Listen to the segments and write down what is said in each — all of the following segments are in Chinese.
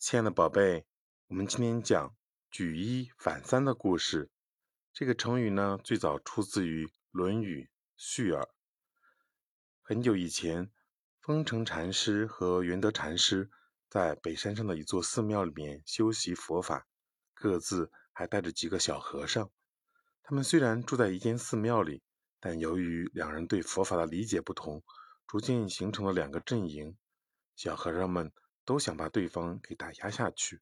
亲爱的宝贝，我们今天讲“举一反三”的故事。这个成语呢，最早出自于《论语·序耳》。很久以前，丰城禅师和元德禅师在北山上的一座寺庙里面修习佛法，各自还带着几个小和尚。他们虽然住在一间寺庙里，但由于两人对佛法的理解不同，逐渐形成了两个阵营。小和尚们。都想把对方给打压下去。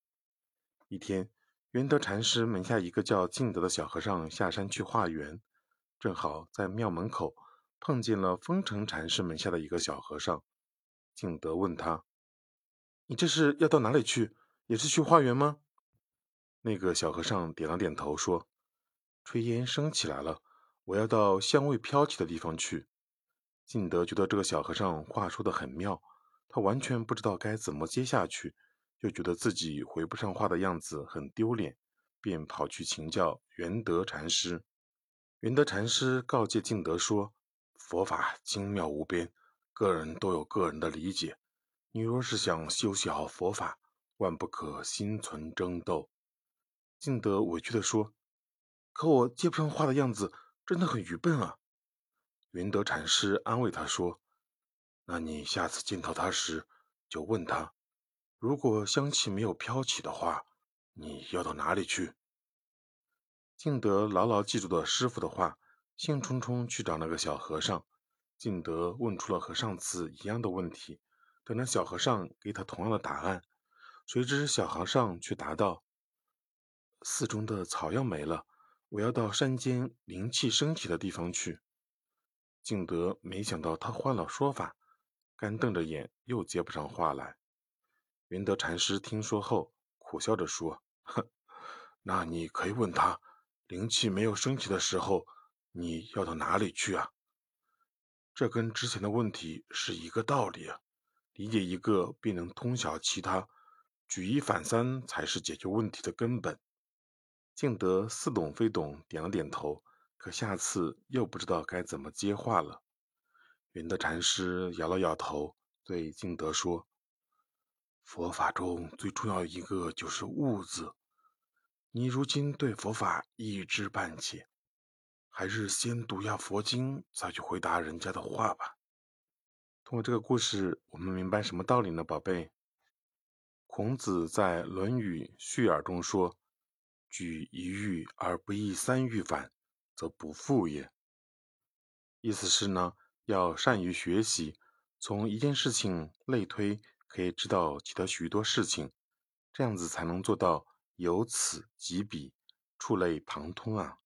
一天，元德禅师门下一个叫敬德的小和尚下山去化缘，正好在庙门口碰见了丰城禅师门下的一个小和尚。敬德问他：“你这是要到哪里去？也是去化缘吗？”那个小和尚点了点头，说：“炊烟升起来了，我要到香味飘起的地方去。”敬德觉得这个小和尚话说的很妙。他完全不知道该怎么接下去，又觉得自己回不上话的样子很丢脸，便跑去请教元德禅师。元德禅师告诫敬德说：“佛法精妙无边，个人都有个人的理解。你若是想修习好佛法，万不可心存争斗。”敬德委屈地说：“可我接不上话的样子真的很愚笨啊。”元德禅师安慰他说。那你下次见到他时，就问他：如果香气没有飘起的话，你要到哪里去？敬德牢牢记住了师傅的话，兴冲冲去找那个小和尚。敬德问出了和上次一样的问题，等着小和尚给他同样的答案。谁知小和尚却答道：“寺中的草药没了，我要到山间灵气升起的地方去。”敬德没想到他换了说法。干瞪着眼，又接不上话来。云德禅师听说后，苦笑着说：“哼，那你可以问他，灵气没有升起的时候，你要到哪里去啊？这跟之前的问题是一个道理啊。理解一个，便能通晓其他，举一反三才是解决问题的根本。”敬德似懂非懂，点了点头，可下次又不知道该怎么接话了。云德禅师摇了摇头，对敬德说：“佛法中最重要一个就是‘悟’字。你如今对佛法一知半解，还是先读下佛经，再去回答人家的话吧。”通过这个故事，我们明白什么道理呢，宝贝？孔子在《论语序耳》中说：“举一隅而不议三隅反，则不复也。”意思是呢？要善于学习，从一件事情类推，可以知道其他许多事情，这样子才能做到由此及彼，触类旁通啊。